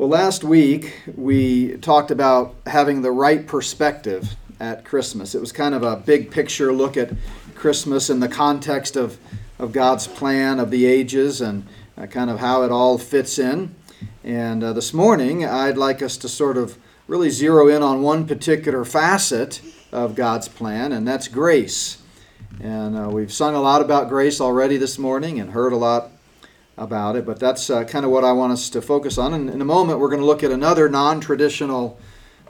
Well, last week we talked about having the right perspective at Christmas. It was kind of a big picture look at Christmas in the context of, of God's plan of the ages and uh, kind of how it all fits in. And uh, this morning I'd like us to sort of really zero in on one particular facet of God's plan, and that's grace. And uh, we've sung a lot about grace already this morning and heard a lot about it, but that's uh, kind of what I want us to focus on. And in a moment, we're going to look at another non traditional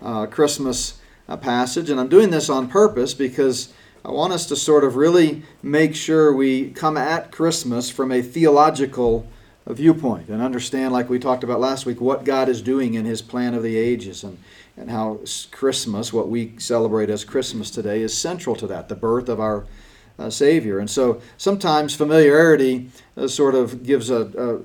uh, Christmas uh, passage. And I'm doing this on purpose because I want us to sort of really make sure we come at Christmas from a theological viewpoint and understand, like we talked about last week, what God is doing in His plan of the ages and, and how Christmas, what we celebrate as Christmas today, is central to that, the birth of our uh, Savior. And so sometimes familiarity uh, sort of gives a, a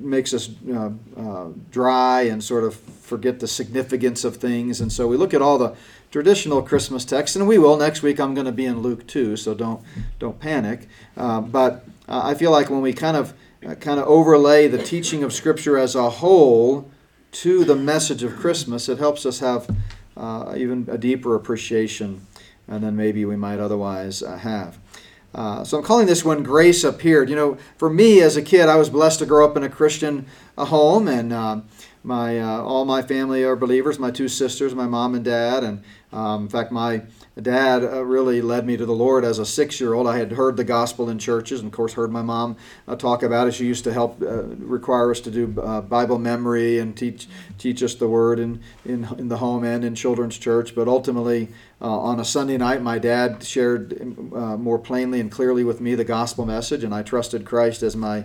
makes us uh, uh, dry and sort of forget the significance of things. And so we look at all the traditional Christmas texts, and we will next week. I'm going to be in Luke too, so don't don't panic. Uh, but uh, I feel like when we kind of kind of overlay the teaching of Scripture as a whole to the message of Christmas, it helps us have even a deeper appreciation than maybe we might otherwise have. Uh, so I'm calling this one Grace Appeared. You know, for me as a kid, I was blessed to grow up in a Christian uh, home, and uh, my uh, all my family are believers. My two sisters, my mom and dad, and um, in fact, my dad uh, really led me to the Lord as a six-year-old. I had heard the gospel in churches, and of course, heard my mom uh, talk about it. She used to help uh, require us to do uh, Bible memory and teach teach us the Word in, in in the home and in children's church. But ultimately, uh, on a Sunday night, my dad shared uh, more plainly and clearly with me the gospel message, and I trusted Christ as my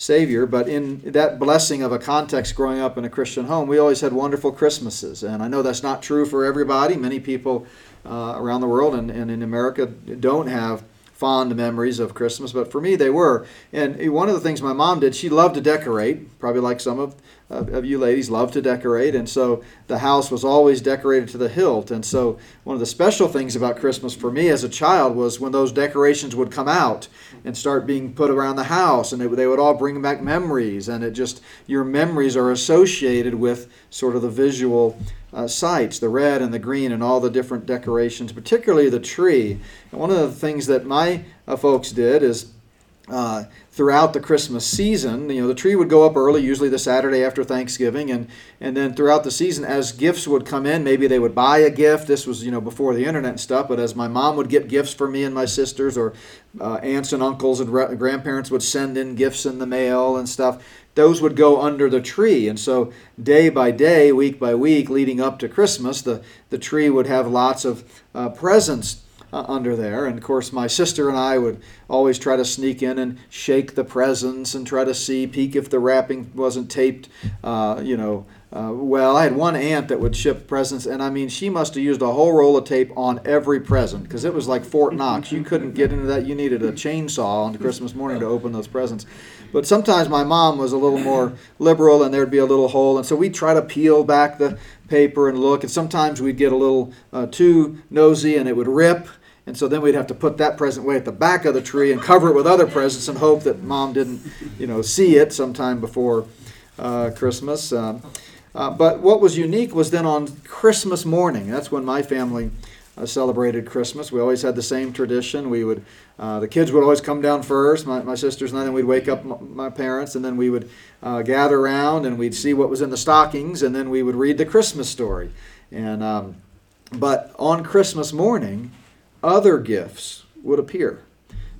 Savior. But in that blessing of a context growing up in a Christian home, we always had wonderful Christmases. And I know that's not true for everybody. Many people uh, around the world and, and in America don't have fond memories of Christmas, but for me they were. And one of the things my mom did, she loved to decorate, probably like some of, of, of, you ladies love to decorate. And so the house was always decorated to the hilt. And so one of the special things about Christmas for me as a child was when those decorations would come out and start being put around the house, and it, they would all bring back memories. And it just, your memories are associated with sort of the visual uh, sites, the red and the green, and all the different decorations, particularly the tree. And one of the things that my uh, folks did is uh, throughout the Christmas season, you know, the tree would go up early, usually the Saturday after Thanksgiving, and and then throughout the season, as gifts would come in, maybe they would buy a gift. This was you know before the internet and stuff, but as my mom would get gifts for me and my sisters, or uh, aunts and uncles and re- grandparents would send in gifts in the mail and stuff those would go under the tree. And so, day by day, week by week, leading up to Christmas, the, the tree would have lots of uh, presents uh, under there. And of course, my sister and I would always try to sneak in and shake the presents and try to see, peek if the wrapping wasn't taped, uh, you know, uh, well, I had one aunt that would ship presents, and I mean, she must have used a whole roll of tape on every present because it was like Fort Knox. You couldn't get into that. You needed a chainsaw on Christmas morning to open those presents. But sometimes my mom was a little more liberal, and there'd be a little hole, and so we'd try to peel back the paper and look. And sometimes we'd get a little uh, too nosy, and it would rip. And so then we'd have to put that present way at the back of the tree and cover it with other presents and hope that mom didn't, you know, see it sometime before uh, Christmas. Um, uh, but what was unique was then on Christmas morning. That's when my family uh, celebrated Christmas. We always had the same tradition. We would, uh, the kids would always come down first, my, my sisters and I. Then we'd wake up my parents, and then we would uh, gather around and we'd see what was in the stockings, and then we would read the Christmas story. And um, but on Christmas morning, other gifts would appear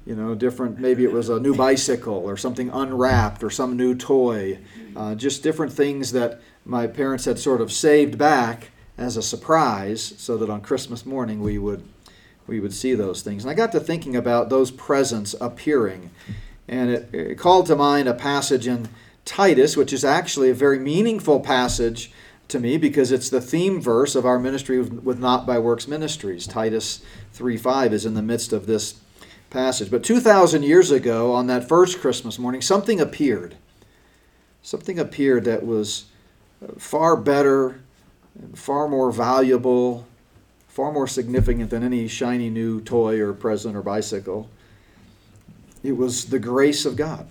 you know, different, maybe it was a new bicycle or something unwrapped or some new toy, uh, just different things that my parents had sort of saved back as a surprise so that on Christmas morning we would we would see those things. And I got to thinking about those presents appearing. And it, it called to mind a passage in Titus, which is actually a very meaningful passage to me because it's the theme verse of our ministry with, Not by Works Ministries. Titus 3:5 is in the midst of this passage. But 2,000 years ago, on that first Christmas morning, something appeared. Something appeared that was far better, far more valuable, far more significant than any shiny new toy or present or bicycle. It was the grace of God.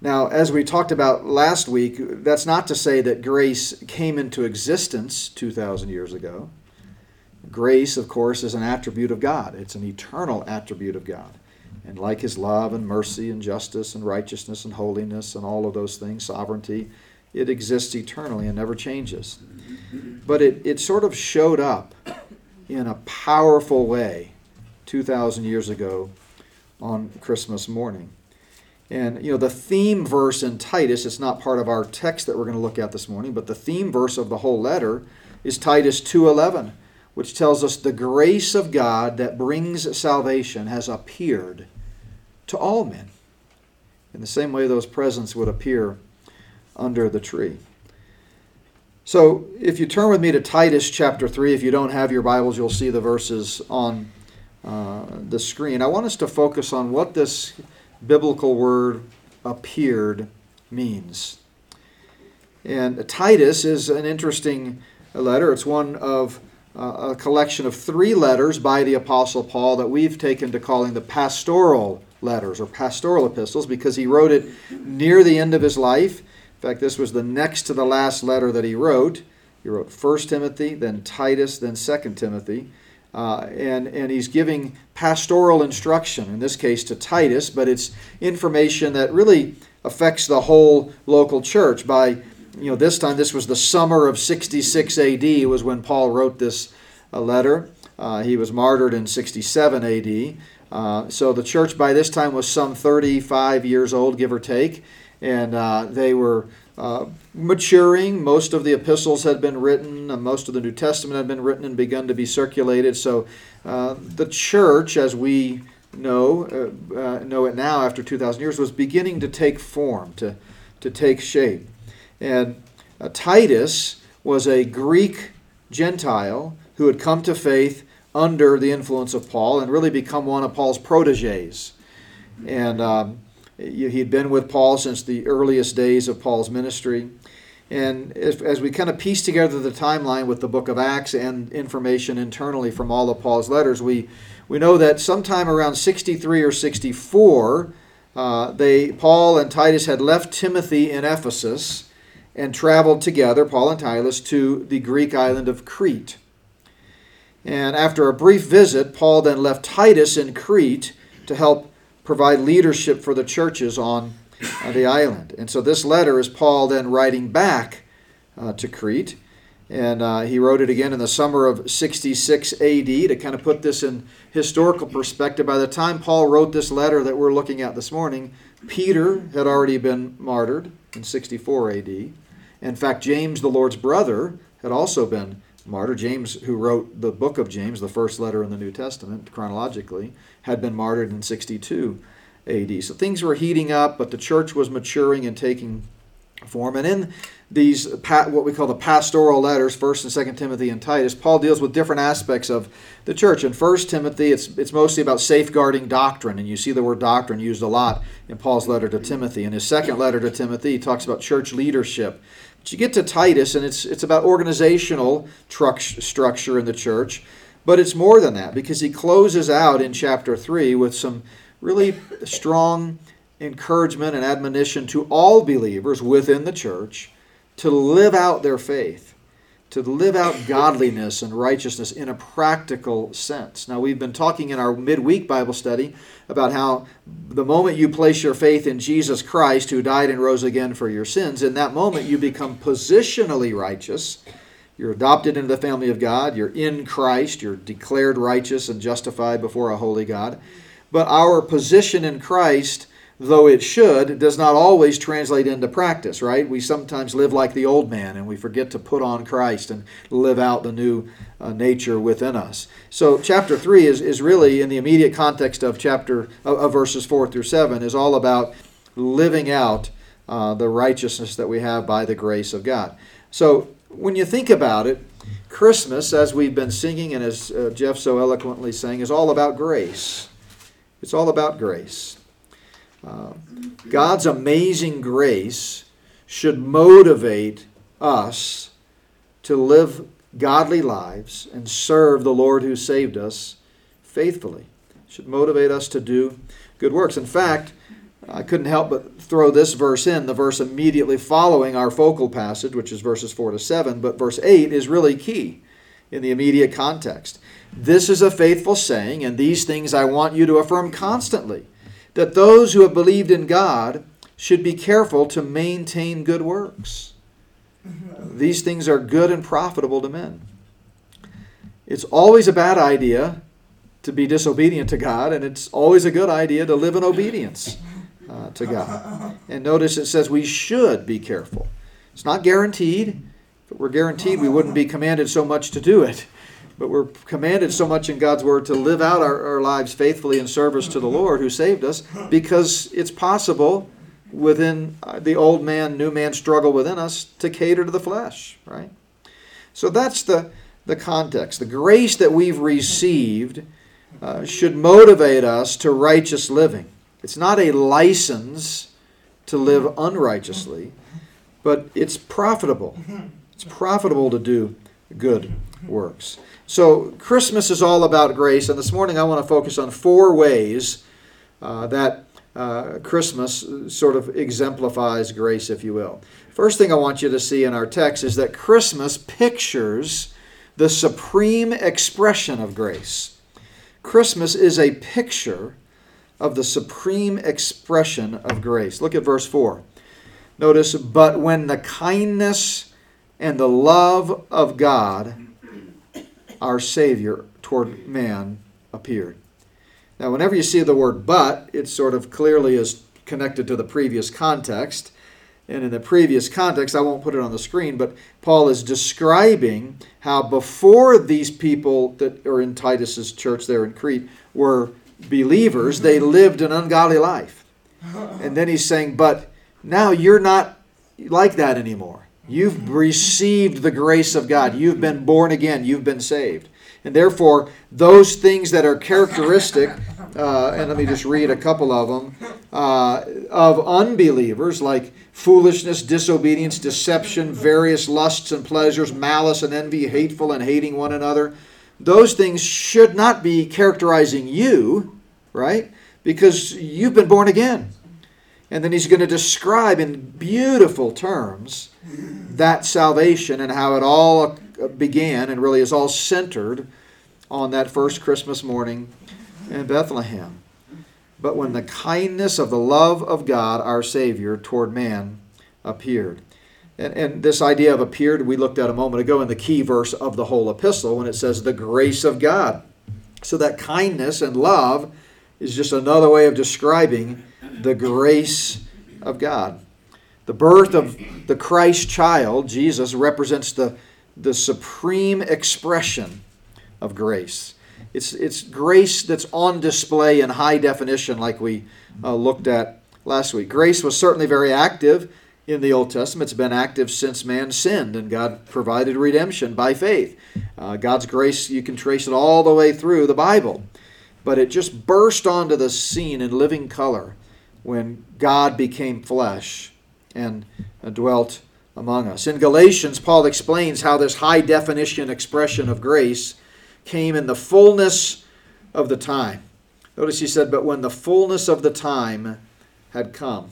Now, as we talked about last week, that's not to say that grace came into existence 2,000 years ago. Grace, of course, is an attribute of God, it's an eternal attribute of God. And like his love and mercy and justice and righteousness and holiness and all of those things, sovereignty, it exists eternally and never changes. But it, it sort of showed up in a powerful way 2,000 years ago on Christmas morning. And you know the theme verse in Titus, it's not part of our text that we're going to look at this morning, but the theme verse of the whole letter is Titus 2:11, which tells us the grace of God that brings salvation has appeared to all men. In the same way those presents would appear under the tree. So, if you turn with me to Titus chapter 3, if you don't have your Bibles, you'll see the verses on uh, the screen. I want us to focus on what this biblical word appeared means. And Titus is an interesting letter. It's one of uh, a collection of three letters by the Apostle Paul that we've taken to calling the pastoral letters or pastoral epistles because he wrote it near the end of his life. In fact, this was the next to the last letter that he wrote. He wrote 1 Timothy, then Titus, then 2 Timothy. Uh, and, and he's giving pastoral instruction, in this case to Titus, but it's information that really affects the whole local church. By you know, this time, this was the summer of 66 AD, was when Paul wrote this uh, letter. Uh, he was martyred in 67 AD. Uh, so the church by this time was some 35 years old, give or take, and uh, they were uh, maturing. Most of the epistles had been written, most of the New Testament had been written and begun to be circulated. So uh, the church, as we know uh, uh, know it now after 2,000 years, was beginning to take form, to, to take shape. And uh, Titus was a Greek Gentile who had come to faith under the influence of Paul and really become one of Paul's proteges. And um, He'd been with Paul since the earliest days of Paul's ministry. And as, as, we kind of piece together the timeline with the book of Acts and information internally from all of Paul's letters, we, we know that sometime around 63 or 64, uh, they, Paul and Titus had left Timothy in Ephesus and traveled together, Paul and Titus, to the Greek island of Crete. And after a brief visit, Paul then left Titus in Crete to help provide leadership for the churches on uh, the island. And so this letter is Paul then writing back uh, to Crete. And uh, he wrote it again in the summer of 66 AD to kind of put this in historical perspective. By the time Paul wrote this letter that we're looking at this morning, Peter had already been martyred in 64 AD. In fact, James, the Lord's brother, had also been martyred. James, who wrote the book of James, the first letter in the New Testament chronologically, had been martyred in 62 AD. So things were heating up, but the church was maturing and taking form. And in these what we call the pastoral letters, First and Second Timothy and Titus, Paul deals with different aspects of the church. In First Timothy, it's it's mostly about safeguarding doctrine, and you see the word doctrine used a lot in Paul's letter to Timothy. In his second letter to Timothy, he talks about church leadership. But you get to Titus, and it's it's about organizational structure in the church. But it's more than that because he closes out in chapter 3 with some really strong encouragement and admonition to all believers within the church to live out their faith, to live out godliness and righteousness in a practical sense. Now, we've been talking in our midweek Bible study about how the moment you place your faith in Jesus Christ, who died and rose again for your sins, in that moment you become positionally righteous you're adopted into the family of God. You're in Christ. You're declared righteous and justified before a holy God. But our position in Christ, though it should, does not always translate into practice, right? We sometimes live like the old man and we forget to put on Christ and live out the new uh, nature within us. So, chapter 3 is, is really, in the immediate context of chapter of, of verses 4 through 7, is all about living out uh, the righteousness that we have by the grace of God. So, when you think about it, Christmas, as we've been singing and as uh, Jeff so eloquently sang, is all about grace. It's all about grace. God's amazing grace should motivate us to live godly lives and serve the Lord who saved us faithfully. It should motivate us to do good works. In fact, I couldn't help but throw this verse in, the verse immediately following our focal passage, which is verses 4 to 7, but verse 8 is really key in the immediate context. This is a faithful saying, and these things I want you to affirm constantly that those who have believed in God should be careful to maintain good works. These things are good and profitable to men. It's always a bad idea to be disobedient to God, and it's always a good idea to live in obedience uh, to God. And notice it says we should be careful. It's not guaranteed. If it were guaranteed, we wouldn't be commanded so much to do it. But we're commanded so much in God's Word to live out our, our lives faithfully in service to the Lord who saved us because it's possible within the old man, new man struggle within us to cater to the flesh, right? So that's the, the context. The grace that we've received uh, should motivate us to righteous living. It's not a license to live unrighteously, but it's profitable. It's profitable to do good works. So, Christmas is all about grace, and this morning I want to focus on four ways uh, that uh, Christmas sort of exemplifies grace, if you will. First thing I want you to see in our text is that Christmas pictures the supreme expression of grace. Christmas is a picture of the supreme expression of grace. Look at verse 4. Notice, but when the kindness and the love of God, our Savior, toward man appeared. Now, whenever you see the word but, it sort of clearly is connected to the previous context. And in the previous context, I won't put it on the screen, but Paul is describing how before these people that are in Titus's church there in Crete were believers, they mm-hmm. lived an ungodly life. And then he's saying, but now you're not like that anymore. You've received the grace of God. You've been born again. You've been saved. And therefore, those things that are characteristic, uh, and let me just read a couple of them, uh, of unbelievers, like foolishness, disobedience, deception, various lusts and pleasures, malice and envy, hateful and hating one another, those things should not be characterizing you, right? Because you've been born again. And then he's going to describe in beautiful terms that salvation and how it all uh, began and really is all centered on that first Christmas morning in Bethlehem. But when the kindness of the love of God, our Savior, toward man appeared. And, and this idea of appeared, we looked at a moment ago in the key verse of the whole epistle when it says the grace of God. So that kindness and love is just another way of describing the grace of God. The birth of the Christ child, Jesus, represents the, the supreme expression of grace. It's, it's grace that's on display in high definition, like we uh, looked at last week. Grace was certainly very active in the Old Testament. It's been active since man sinned, and God provided redemption by faith. Uh, God's grace, you can trace it all the way through the Bible. But it just burst onto the scene in living color when God became flesh and uh, dwelt among us. In Galatians, Paul explains how this high definition expression of grace came in the fullness of the time. Notice he said, But when the fullness of the time had come.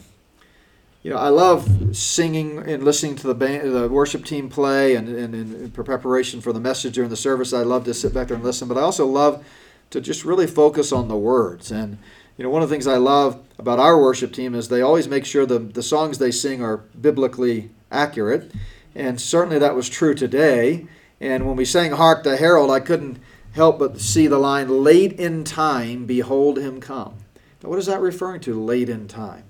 You know, I love singing and listening to the, band, the worship team play and, and, and in preparation for the message during the service. I love to sit back there and listen, but I also love to just really focus on the words. And you know, one of the things I love about our worship team is they always make sure the, the songs they sing are biblically accurate. And certainly that was true today. And when we sang Hark the Herald, I couldn't help but see the line, Late in time, behold him come. Now, what is that referring to, late in time?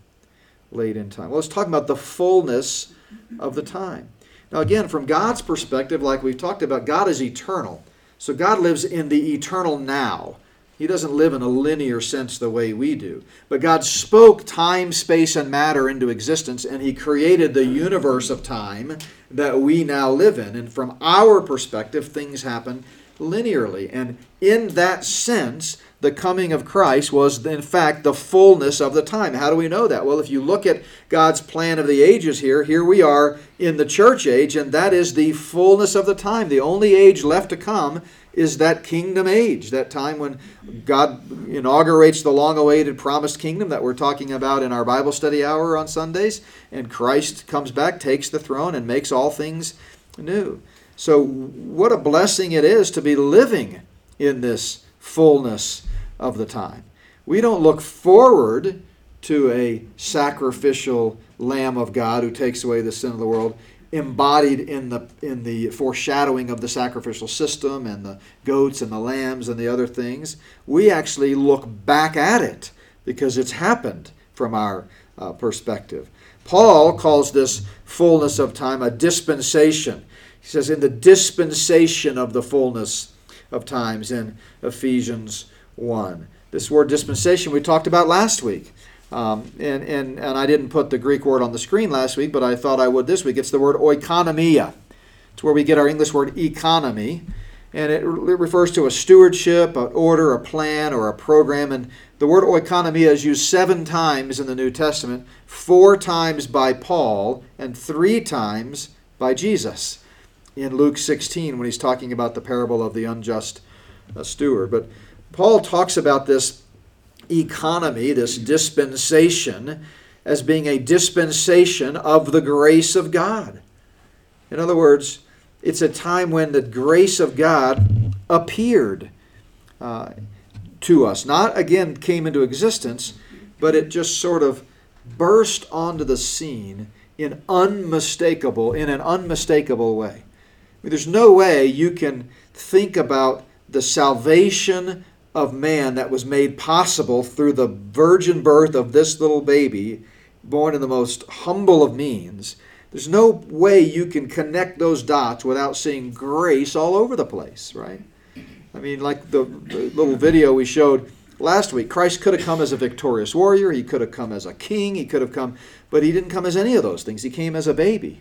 Late in time. Well, it's talking about the fullness of the time. Now, again, from God's perspective, like we've talked about, God is eternal. So God lives in the eternal now. He doesn't live in a linear sense the way we do. But God spoke time, space, and matter into existence, and He created the universe of time that we now live in. And from our perspective, things happen linearly. And in that sense, the coming of Christ was, in fact, the fullness of the time. How do we know that? Well, if you look at God's plan of the ages here, here we are in the church age, and that is the fullness of the time. The only age left to come is that kingdom age, that time when God inaugurates the long awaited promised kingdom that we're talking about in our Bible study hour on Sundays, and Christ comes back, takes the throne, and makes all things new. So, what a blessing it is to be living in this fullness of the time. We don't look forward to a sacrificial Lamb of God who takes away the sin of the world, embodied in the in the foreshadowing of the sacrificial system and the goats and the lambs and the other things. We actually look back at it because it's happened from our uh, perspective. Paul calls this fullness of time a dispensation. He says, in the dispensation of the fullness of times in Ephesians 1. This word dispensation we talked about last week. Um, and, and, and I didn't put the Greek word on the screen last week, but I thought I would this week. It's the word oikonomia. It's where we get our English word economy. And it, it refers to a stewardship, an order, a plan, or a program. And the word oikonomia is used seven times in the New Testament, four times by Paul, and three times by Jesus in Luke 16 when he's talking about the parable of the unjust uh, steward. But Paul talks about this economy, this dispensation, as being a dispensation of the grace of God. In other words, it's a time when the grace of God appeared uh, to us. Not again came into existence, but it just sort of burst onto the scene in unmistakable, in an unmistakable way mean, there's no way you can think about the salvation of man that was made possible through the virgin birth of this little baby born in the most humble of means. There's no way you can connect those dots without seeing grace all over the place, right? I mean, like the, the little video we showed last week, Christ could have come as a victorious warrior, he could have come as a king, he could have come, but he didn't come as any of those things. He came as a baby.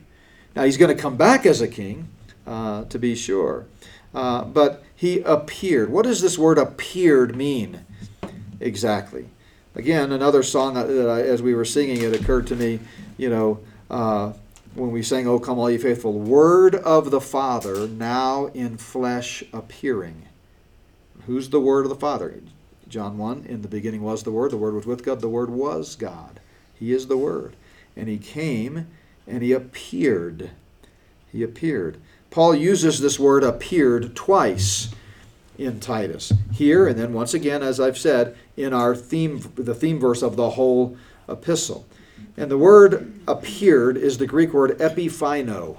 Now, he's going to come back as a king, uh, to be sure. Uh, but he appeared. What does this word appeared mean exactly? Again, another song that I, as we were singing, it occurred to me, you know, uh, when we sang, Oh, come all ye faithful, Word of the Father now in flesh appearing. Who's the Word of the Father? John 1, in the beginning was the Word, the Word was with God, the Word was God. He is the Word. And he came and he appeared. He appeared. Paul uses this word appeared twice in Titus. Here and then once again, as I've said, in our theme, the theme verse of the whole epistle. And the word appeared is the Greek word epiphaino.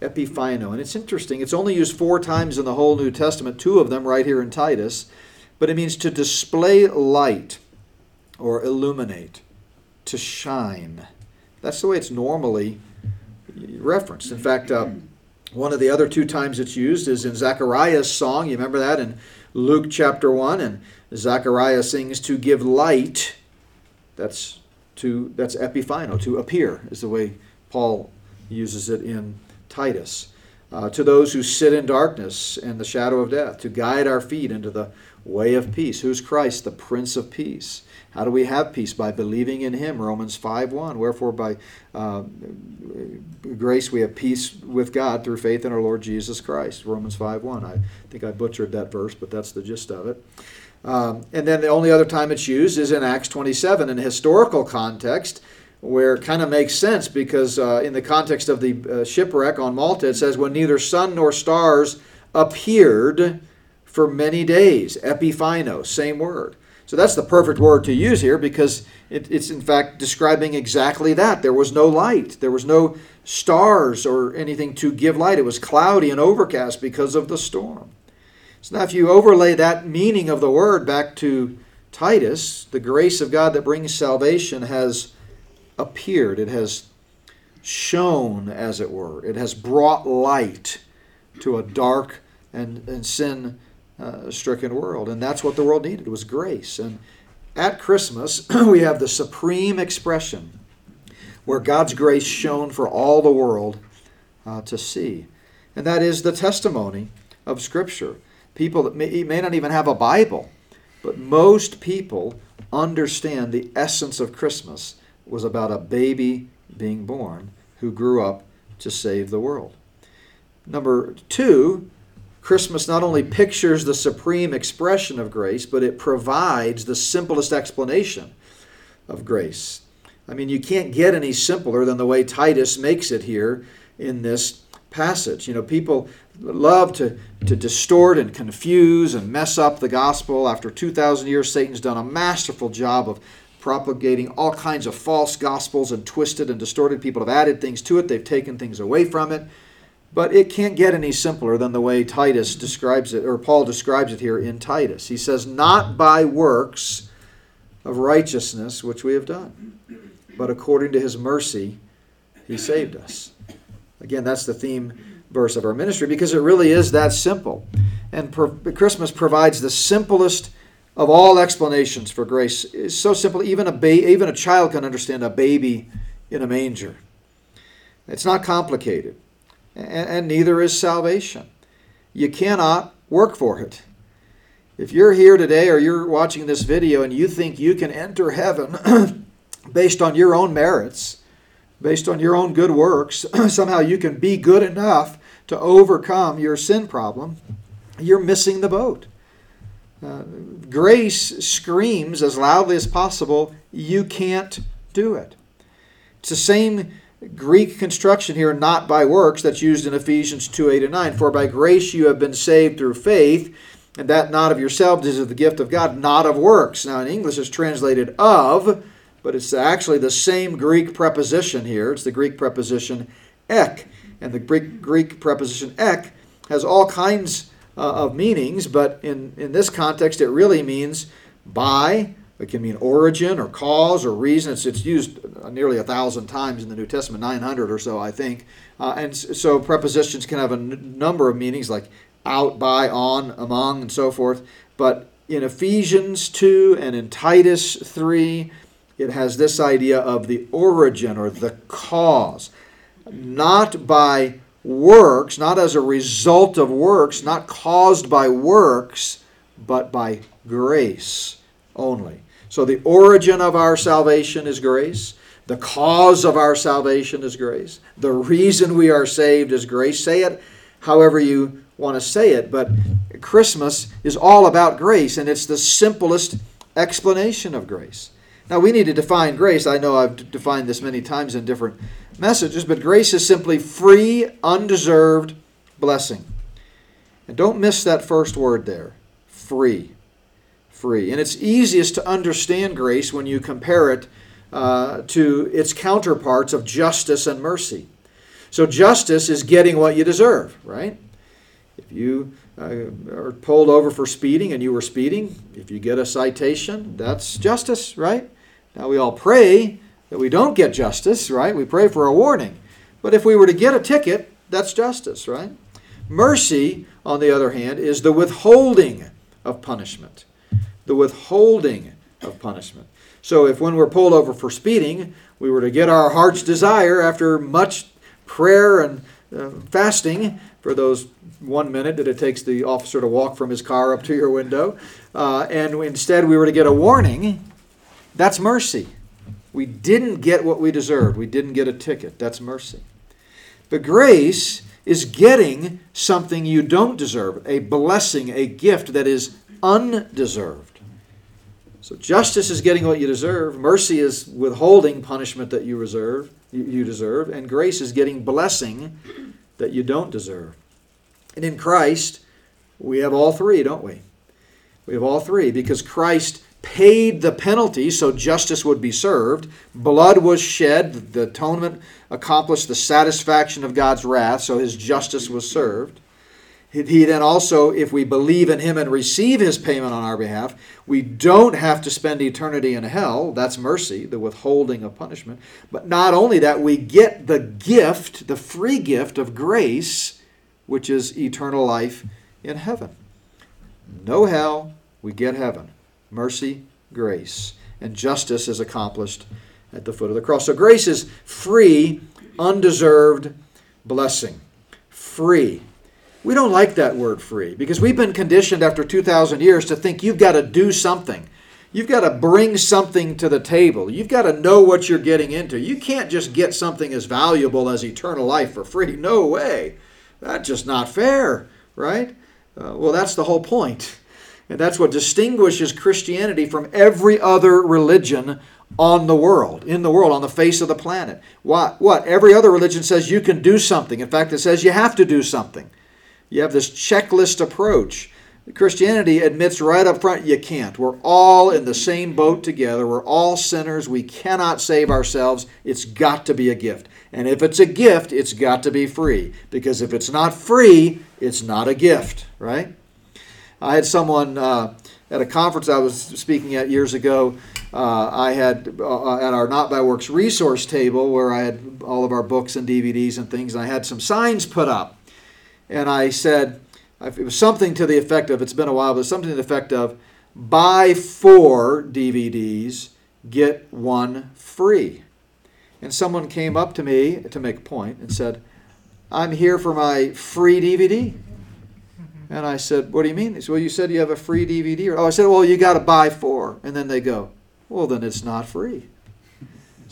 Epiphaino. And it's interesting, it's only used four times in the whole New Testament, two of them right here in Titus, but it means to display light or illuminate, to shine. That's the way it's normally referenced. In fact, uh, one of the other two times it's used is in Zechariah's song. You remember that in Luke chapter 1 and Zechariah sings to give light. That's to that's epiphaino, to appear is the way Paul uses it in Titus. Uh, to those who sit in darkness and the shadow of death, to guide our feet into the way of peace. Who's Christ? The Prince of Peace. How do we have peace? By believing in Him. Romans 5 1. Wherefore, by uh, grace we have peace with God through faith in our Lord Jesus Christ. Romans 5 1. I think I butchered that verse, but that's the gist of it. Um, and then the only other time it's used is in Acts 27 in a historical context where it kind of makes sense because uh, in the context of the uh, shipwreck on Malta, it says, when neither sun nor stars appeared for many days. Epiphaino, same word. So that's the perfect word to use here because it, it's in fact describing exactly that. There was no light, there was no stars or anything to give light. It was cloudy and overcast because of the storm. So now, if you overlay that meaning of the word back to Titus, the grace of God that brings salvation has appeared. It has shone, as it were. It has brought light to a dark and, and sin uh, stricken world. And that's what the world needed was grace. And at Christmas, we have the supreme expression where God's grace shone for all the world uh, to see. And that is the testimony of Scripture. People that may, may not even have a Bible But most people understand the essence of Christmas was about a baby being born who grew up to save the world. Number two, Christmas not only pictures the supreme expression of grace, but it provides the simplest explanation of grace. I mean, you can't get any simpler than the way Titus makes it here in this passage. You know, people love to, to distort and confuse and mess up the gospel. After 2,000 years, Satan's done a masterful job of propagating all kinds of false gospels and twisted and distorted. People have added things to it, they've taken things away from it. But it can't get any simpler than the way Titus describes it, or Paul describes it here in Titus. He says, Not by works of righteousness which we have done, but according to his mercy, he saved us. Again, that's the theme verse of our ministry because it really is that simple. And Christmas provides the simplest of all explanations for grace. It's so simple, even a, ba- even a child can understand a baby in a manger. It's not complicated and, and neither is salvation. You cannot work for it. If you're here today or you're watching this video and you think you can enter heaven based on your own merits, based on your own good works, somehow you can be good enough to overcome your sin problem, you're missing the boat. Uh, grace screams as loudly as possible, you can't do it. It's the same Greek construction here, not by works, that's used in Ephesians 2 8 and 9. For by grace you have been saved through faith, and that not of yourselves is the gift of God, not of works. Now in English it's translated of, but it's actually the same Greek preposition here. It's the Greek preposition ek. And the Greek, Greek preposition ek has all kinds uh, of meanings, but in, in this context it really means by it can mean origin or cause or reason. It's, it's used nearly a thousand times in the New Testament, 900 or so, I think. Uh, and so prepositions can have a n- number of meanings like out, by, on, among, and so forth. But in Ephesians 2 and in Titus 3, it has this idea of the origin or the cause. Not by works, not as a result of works, not caused by works, but by grace only. So the origin of our salvation is grace. The cause of our salvation is grace. The reason we are saved is grace. Say it however you want to say it, but Christmas is all about grace, and it's the simplest explanation of grace. Now, we need to define grace. I know I've defined this many times in different messages, but grace is simply free, undeserved blessing. And don't miss that first word there free free. And it's easiest to understand grace when you compare it uh, to its counterparts of justice and mercy. So, justice is getting what you deserve, right? If you uh, are pulled over for speeding and you were speeding, if you get a citation, that's justice, right? Now, we all pray that we don't get justice, right? We pray for a warning. But if we were to get a ticket, that's justice, right? Mercy, on the other hand, is the withholding of punishment the withholding of punishment. So if when we're pulled over for speeding, we were to get our heart's desire after much prayer and uh, fasting for those one minute that it takes the officer to walk from his car up to your window, uh, and instead we were to get a warning, that's mercy. We didn't get what we deserved. We didn't get a ticket. That's mercy. But grace is getting something you don't deserve, a blessing, a gift that is undeserved. So justice is getting what you deserve, mercy is withholding punishment that you reserve, you deserve, and grace is getting blessing that you don't deserve. And in Christ, we have all three, don't we? We have all three because Christ paid the penalty so justice would be served. Blood was shed, the atonement accomplished the satisfaction of God's wrath, so his justice was served. He then also, if we believe in him and receive his payment on our behalf, we don't have to spend eternity in hell. That's mercy, the withholding of punishment. But not only that, we get the gift, the free gift of grace, which is eternal life in heaven. No hell, we get heaven. Mercy, grace. And justice is accomplished at the foot of the cross. So grace is free, undeserved blessing. Free We don't like that word free because we've been conditioned after 2,000 years to think you've got to do something. You've got to bring something to the table. You've got to know what you're getting into. You can't just get something as valuable as eternal life for free. No way. That's just not fair, right? Uh, well, that's the whole point. And that's what distinguishes Christianity from every other religion on the world, in the world, on the face of the planet. What? What? Every other religion says you can do something. In fact, it says you have to do something. You have this checklist approach. Christianity admits right up front you can't. We're all in the same boat together. We're all sinners. We cannot save ourselves. It's got to be a gift. And if it's a gift, it's got to be free. Because if it's not free, it's not a gift, right? I had someone uh, at a conference I was speaking at years ago. Uh, I had uh, at our Not by Works resource table where I had all of our books and DVDs and things, and I had some signs put up and I said, it was something to the effect of, it's been a while, but something to the effect of, buy four DVDs, get one free. And someone came up to me to make a point and said, I'm here for my free DVD. And I said, What do you mean? He said, Well, you said you have a free DVD. Oh, I said, Well, you got to buy four. And then they go, Well, then it's not free.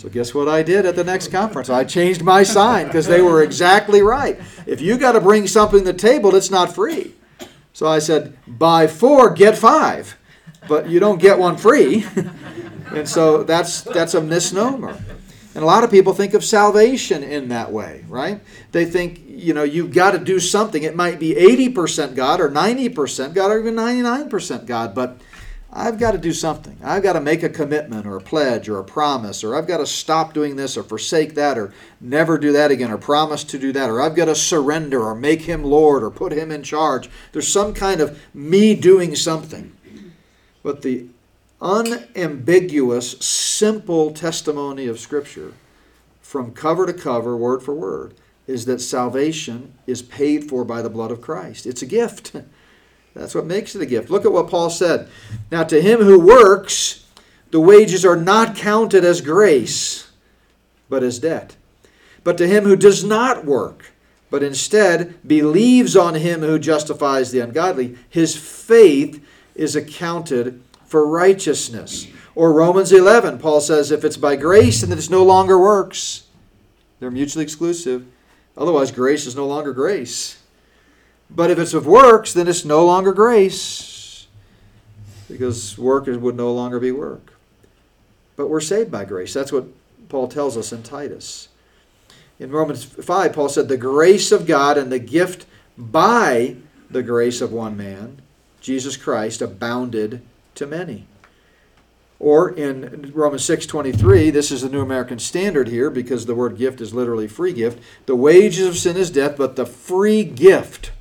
So guess what I did at the next conference? I changed my sign because they were exactly right. If you got to bring something to the table, it's not free. So I said, buy four, get five, but you don't get one free. and so that's that's a misnomer. And a lot of people think of salvation in that way, right? They think, you know, you've got to do something. It might be 80% God or 90% God or even 99% God, but I've got to do something. I've got to make a commitment or a pledge or a promise, or I've got to stop doing this or forsake that or never do that again or promise to do that, or I've got to surrender or make him Lord or put him in charge. There's some kind of me doing something. But the unambiguous, simple testimony of Scripture, from cover to cover, word for word, is that salvation is paid for by the blood of Christ. It's a gift. That's what makes it a gift. Look at what Paul said. Now, to him who works, the wages are not counted as grace, but as debt. But to him who does not work, but instead believes on him who justifies the ungodly, his faith is accounted for righteousness. Or Romans 11, Paul says, if it's by grace, and then it's no longer works. They're mutually exclusive. Otherwise, grace is no longer grace. But if it's of works, then it's no longer grace, because work would no longer be work. But we're saved by grace. That's what Paul tells us in Titus. In Romans 5, Paul said, The grace of God and the gift by the grace of one man, Jesus Christ, abounded to many. Or in Romans 6:23, this is the New American Standard here because the word gift is literally free gift. The wages of sin is death, but the free gift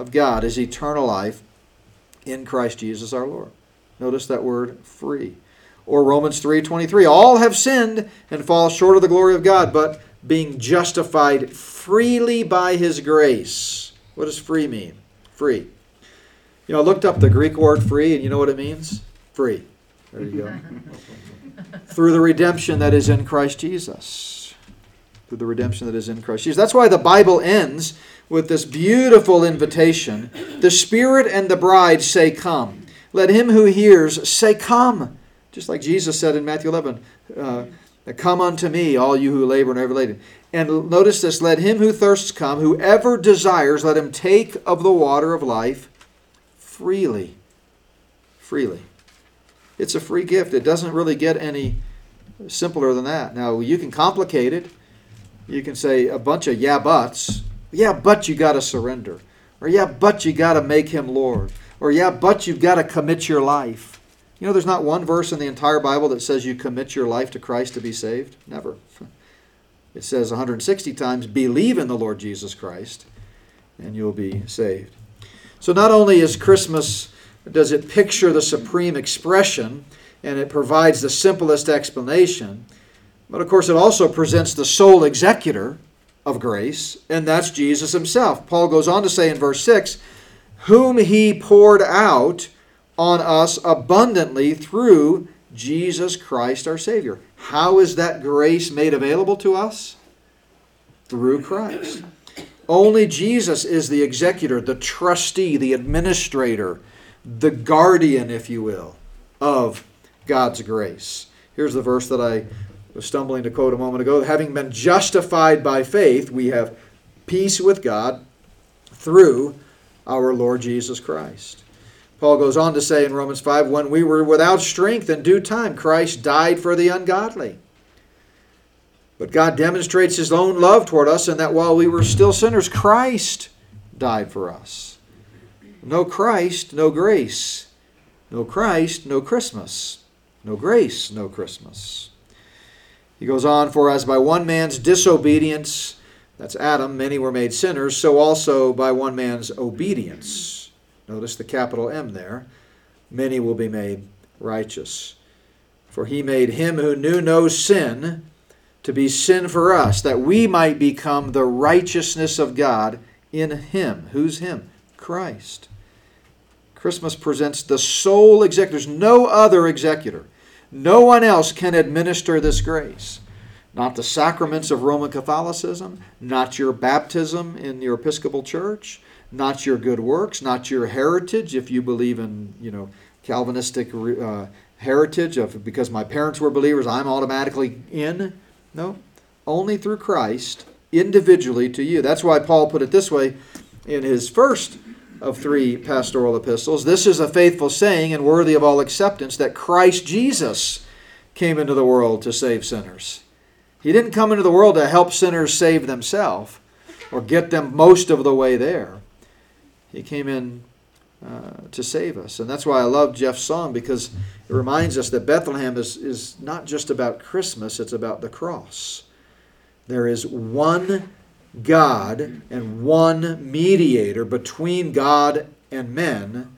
of God is eternal life in Christ Jesus our Lord. Notice that word free. Or Romans 3:23, all have sinned and fall short of the glory of God, but being justified freely by his grace. What does free mean? Free. You know, I looked up the Greek word free and you know what it means? Free. There you go. Through the redemption that is in Christ Jesus. Through the redemption that is in Christ Jesus. That's why the Bible ends with this beautiful invitation. The Spirit and the bride say, Come. Let him who hears say, Come. Just like Jesus said in Matthew 11, uh, Come unto me, all you who labor and are laden. And notice this let him who thirsts come, whoever desires, let him take of the water of life freely. Freely. It's a free gift. It doesn't really get any simpler than that. Now, you can complicate it. You can say a bunch of yeah buts, yeah, but you got to surrender. Or yeah, but you got to make him Lord. Or yeah, but you've got to commit your life. You know, there's not one verse in the entire Bible that says you commit your life to Christ to be saved. Never. It says 160 times, believe in the Lord Jesus Christ, and you'll be saved. So not only is Christmas, does it picture the supreme expression, and it provides the simplest explanation, but of course it also presents the sole executor of grace, and that's Jesus himself. Paul goes on to say in verse 6 whom he poured out on us abundantly through Jesus Christ our Savior. How is that grace made available to us? Through Christ. Only Jesus is the executor, the trustee, the administrator, the guardian, if you will, of God's grace. Here's the verse that I was stumbling to quote a moment ago. Having been justified by faith, we have peace with God through our Lord Jesus Christ. Paul goes on to say in Romans 5 when we were without strength in due time, Christ died for the ungodly. But God demonstrates his own love toward us in that while we were still sinners, Christ died for us. No Christ, no grace. No Christ, no Christmas. No grace, no Christmas. He goes on, For as by one man's disobedience, that's Adam, many were made sinners, so also by one man's obedience. Notice the capital M there. Many will be made righteous. For he made him who knew no sin to be sin for us, that we might become the righteousness of God in Him. Who's Him? Christ. Christmas presents the sole executor. There's no other executor. No one else can administer this grace. Not the sacraments of Roman Catholicism, not your baptism in your Episcopal Church, not your good works, not your heritage, if you believe in, you know, Calvinistic uh, heritage of because my parents were believers, I'm automatically in. No, only through Christ individually to you. That's why Paul put it this way in his first of three pastoral epistles. This is a faithful saying and worthy of all acceptance that Christ Jesus came into the world to save sinners. He didn't come into the world to help sinners save themselves or get them most of the way there. He came in uh, to save us. And that's why I love Jeff's song because it reminds us that Bethlehem is, is not just about Christmas, it's about the cross. There is one God and one mediator between God and men,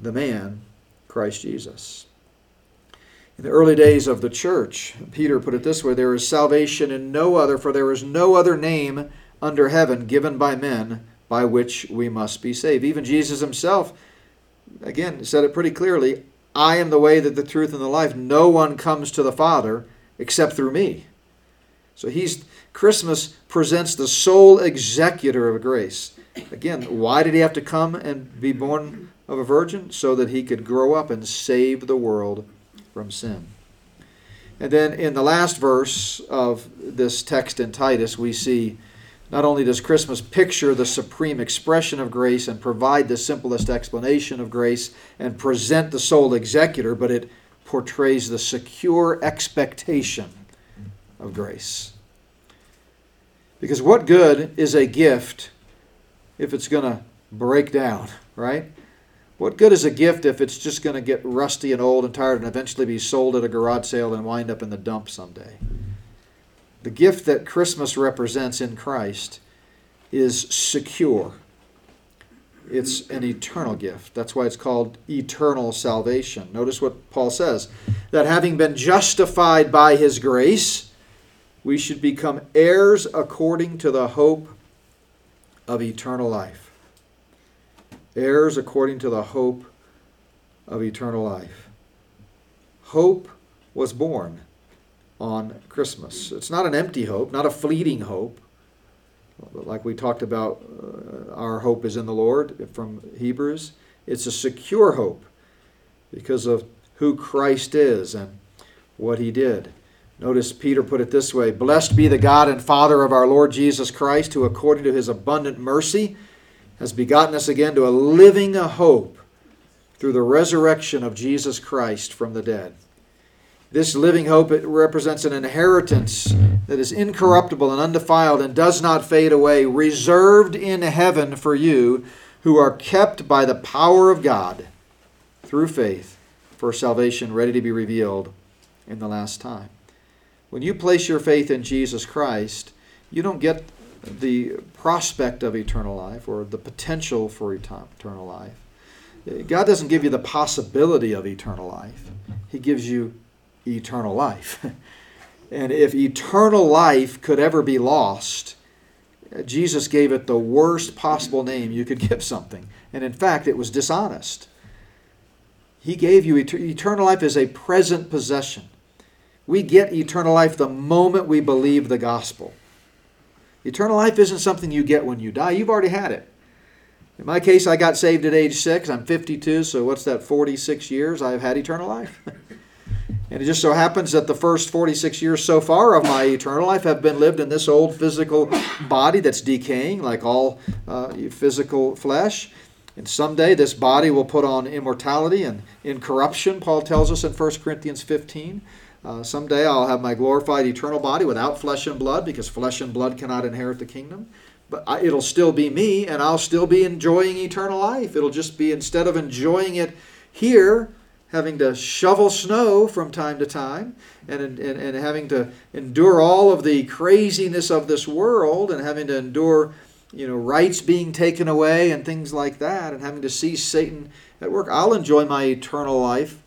the man, Christ Jesus. In the early days of the church, Peter put it this way there is salvation in no other, for there is no other name under heaven given by men by which we must be saved. Even Jesus himself, again, said it pretty clearly I am the way, that the truth, and the life. No one comes to the Father except through me. So he's Christmas presents the sole executor of grace. Again, why did he have to come and be born of a virgin? So that he could grow up and save the world from sin. And then in the last verse of this text in Titus, we see not only does Christmas picture the supreme expression of grace and provide the simplest explanation of grace and present the sole executor, but it portrays the secure expectation of grace. Because what good is a gift if it's going to break down, right? What good is a gift if it's just going to get rusty and old and tired and eventually be sold at a garage sale and wind up in the dump someday? The gift that Christmas represents in Christ is secure. It's an eternal gift. That's why it's called eternal salvation. Notice what Paul says that having been justified by his grace, we should become heirs according to the hope of eternal life. Heirs according to the hope of eternal life. Hope was born on Christmas. It's not an empty hope, not a fleeting hope. Like we talked about, uh, our hope is in the Lord from Hebrews. It's a secure hope because of who Christ is and what he did. Notice Peter put it this way Blessed be the God and Father of our Lord Jesus Christ, who according to his abundant mercy has begotten us again to a living hope through the resurrection of Jesus Christ from the dead. This living hope it represents an inheritance that is incorruptible and undefiled and does not fade away, reserved in heaven for you who are kept by the power of God through faith for salvation ready to be revealed in the last time. When you place your faith in Jesus Christ, you don't get the prospect of eternal life or the potential for eternal life. God doesn't give you the possibility of eternal life. He gives you eternal life. and if eternal life could ever be lost, Jesus gave it the worst possible name you could give something. And in fact, it was dishonest. He gave you eternal life as a present possession. We get eternal life the moment we believe the gospel. Eternal life isn't something you get when you die, you've already had it. In my case, I got saved at age six. I'm 52, so what's that, 46 years? I've had eternal life. and it just so happens that the first 46 years so far of my eternal life have been lived in this old physical body that's decaying, like all uh, physical flesh. And someday this body will put on immortality and incorruption, Paul tells us in 1 Corinthians 15. Uh, someday I'll have my glorified eternal body without flesh and blood because flesh and blood cannot inherit the kingdom. But I, it'll still be me and I'll still be enjoying eternal life. It'll just be instead of enjoying it here, having to shovel snow from time to time and, and, and having to endure all of the craziness of this world and having to endure you know rights being taken away and things like that and having to see Satan at work. I'll enjoy my eternal life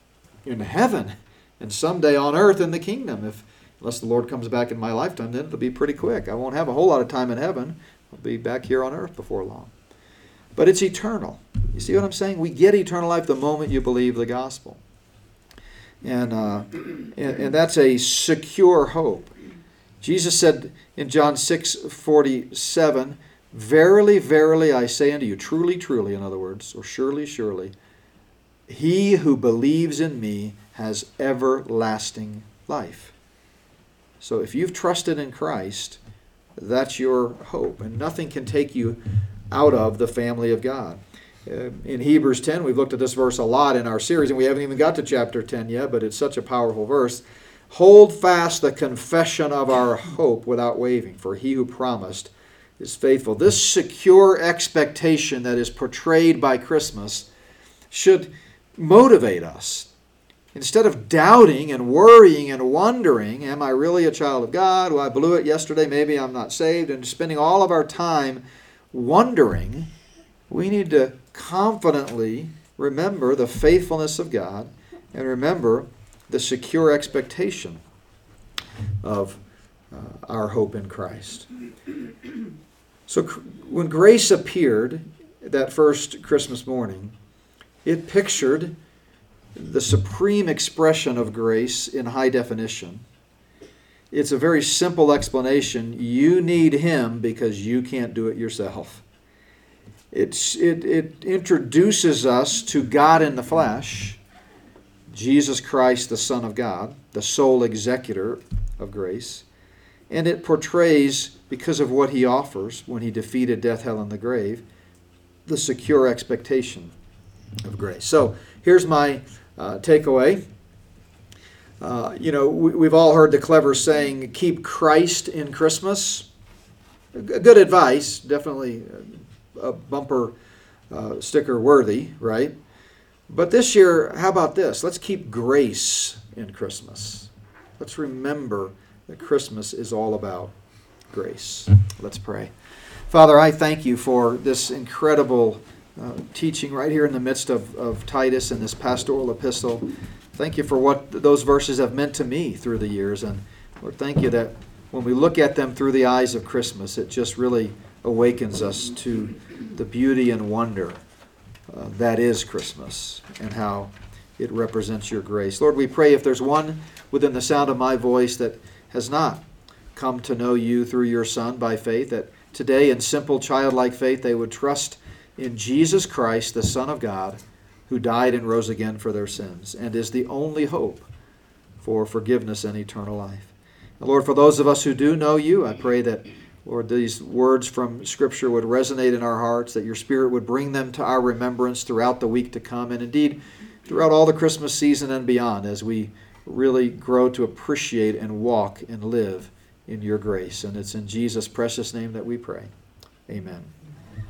in heaven and someday on earth in the kingdom. If unless the Lord comes back in my lifetime, then it'll be pretty quick. I won't have a whole lot of time in heaven. I'll be back here on earth before long. But it's eternal. You see what I'm saying? We get eternal life the moment you believe the gospel. And, uh, and, and that's a secure hope. Jesus said in John 6 47, Verily, verily, I say unto you, truly, truly, in other words, or surely, surely, he who believes in me has everlasting life. So if you've trusted in Christ, that's your hope, and nothing can take you out of the family of God. Uh, in Hebrews 10, we've looked at this verse a lot in our series, and we haven't even got to chapter 10 yet, but it's such a powerful verse. Hold fast the confession of our hope without wavering, for he who promised is faithful. This secure expectation that is portrayed by Christmas should motivate us Instead of doubting and worrying and wondering, am I really a child of God? Well, I blew it yesterday, maybe I'm not saved, and spending all of our time wondering, we need to confidently remember the faithfulness of God and remember the secure expectation of uh, our hope in Christ. So, when grace appeared that first Christmas morning, it pictured the supreme expression of grace in high definition. It's a very simple explanation. You need Him because you can't do it yourself. It's, it, it introduces us to God in the flesh, Jesus Christ, the Son of God, the sole executor of grace. And it portrays, because of what He offers when He defeated death, hell, and the grave, the secure expectation of grace. So here's my uh, takeaway. Uh, you know, we, have all heard the clever saying, keep Christ in Christmas. Good advice, definitely a bumper uh, sticker worthy, right? But this year, how about this? Let's keep grace in Christmas. Let's remember that Christmas is all about grace. Let's pray. Father, I thank you for this incredible uh, teaching right here in the midst of, of Titus and this pastoral epistle. Thank you for what those verses have meant to me through the years. And Lord, thank you that when we look at them through the eyes of Christmas, it just really awakens us to the beauty and wonder uh, that is Christmas and how it represents your grace. Lord, we pray if there's one within the sound of my voice that has not come to know you through your Son by faith, that today in simple childlike faith they would trust in Jesus Christ, the Son of God, who died and rose again for their sins, and is the only hope for forgiveness and eternal life. And Lord, for those of us who do know you, I pray that, Lord, these words from Scripture would resonate in our hearts, that your Spirit would bring them to our remembrance throughout the week to come, and indeed throughout all the Christmas season and beyond, as we really grow to appreciate and walk and live in your grace. And it's in Jesus' precious name that we pray. Amen.